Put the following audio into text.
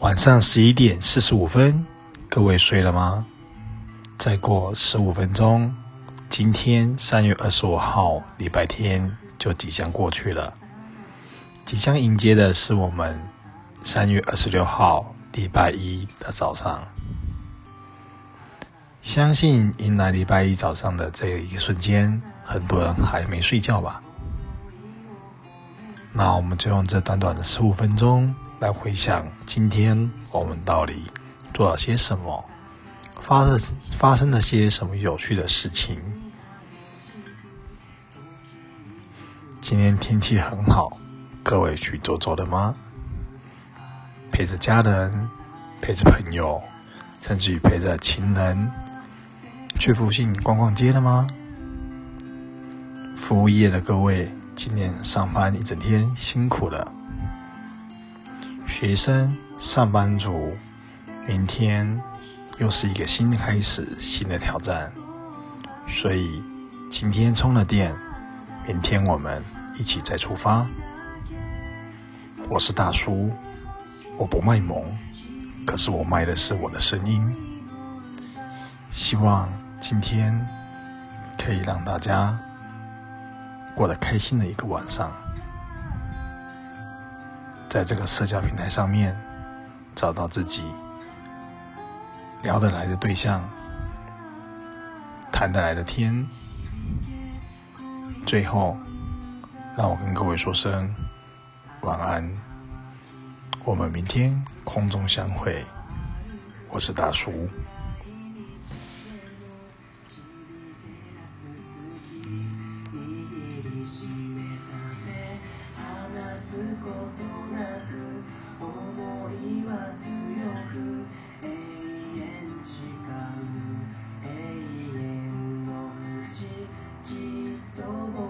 晚上十一点四十五分，各位睡了吗？再过十五分钟，今天三月二十五号礼拜天就即将过去了，即将迎接的是我们三月二十六号礼拜一的早上。相信迎来礼拜一早上的这一瞬间。很多人还没睡觉吧？那我们就用这短短的十五分钟来回想，今天我们到底做了些什么？发生发生了些什么有趣的事情？今天天气很好，各位去走走了吗？陪着家人，陪着朋友，甚至于陪着情人，去附近逛逛街了吗？服务业的各位，今天上班一整天辛苦了。学生、上班族，明天又是一个新的开始，新的挑战。所以今天充了电，明天我们一起再出发。我是大叔，我不卖萌，可是我卖的是我的声音。希望今天可以让大家。过得开心的一个晚上，在这个社交平台上面找到自己聊得来的对象，谈得来的天，最后让我跟各位说声晚安，我们明天空中相会，我是大叔。ことなく思いは強く永遠誓う永遠のうちきっとも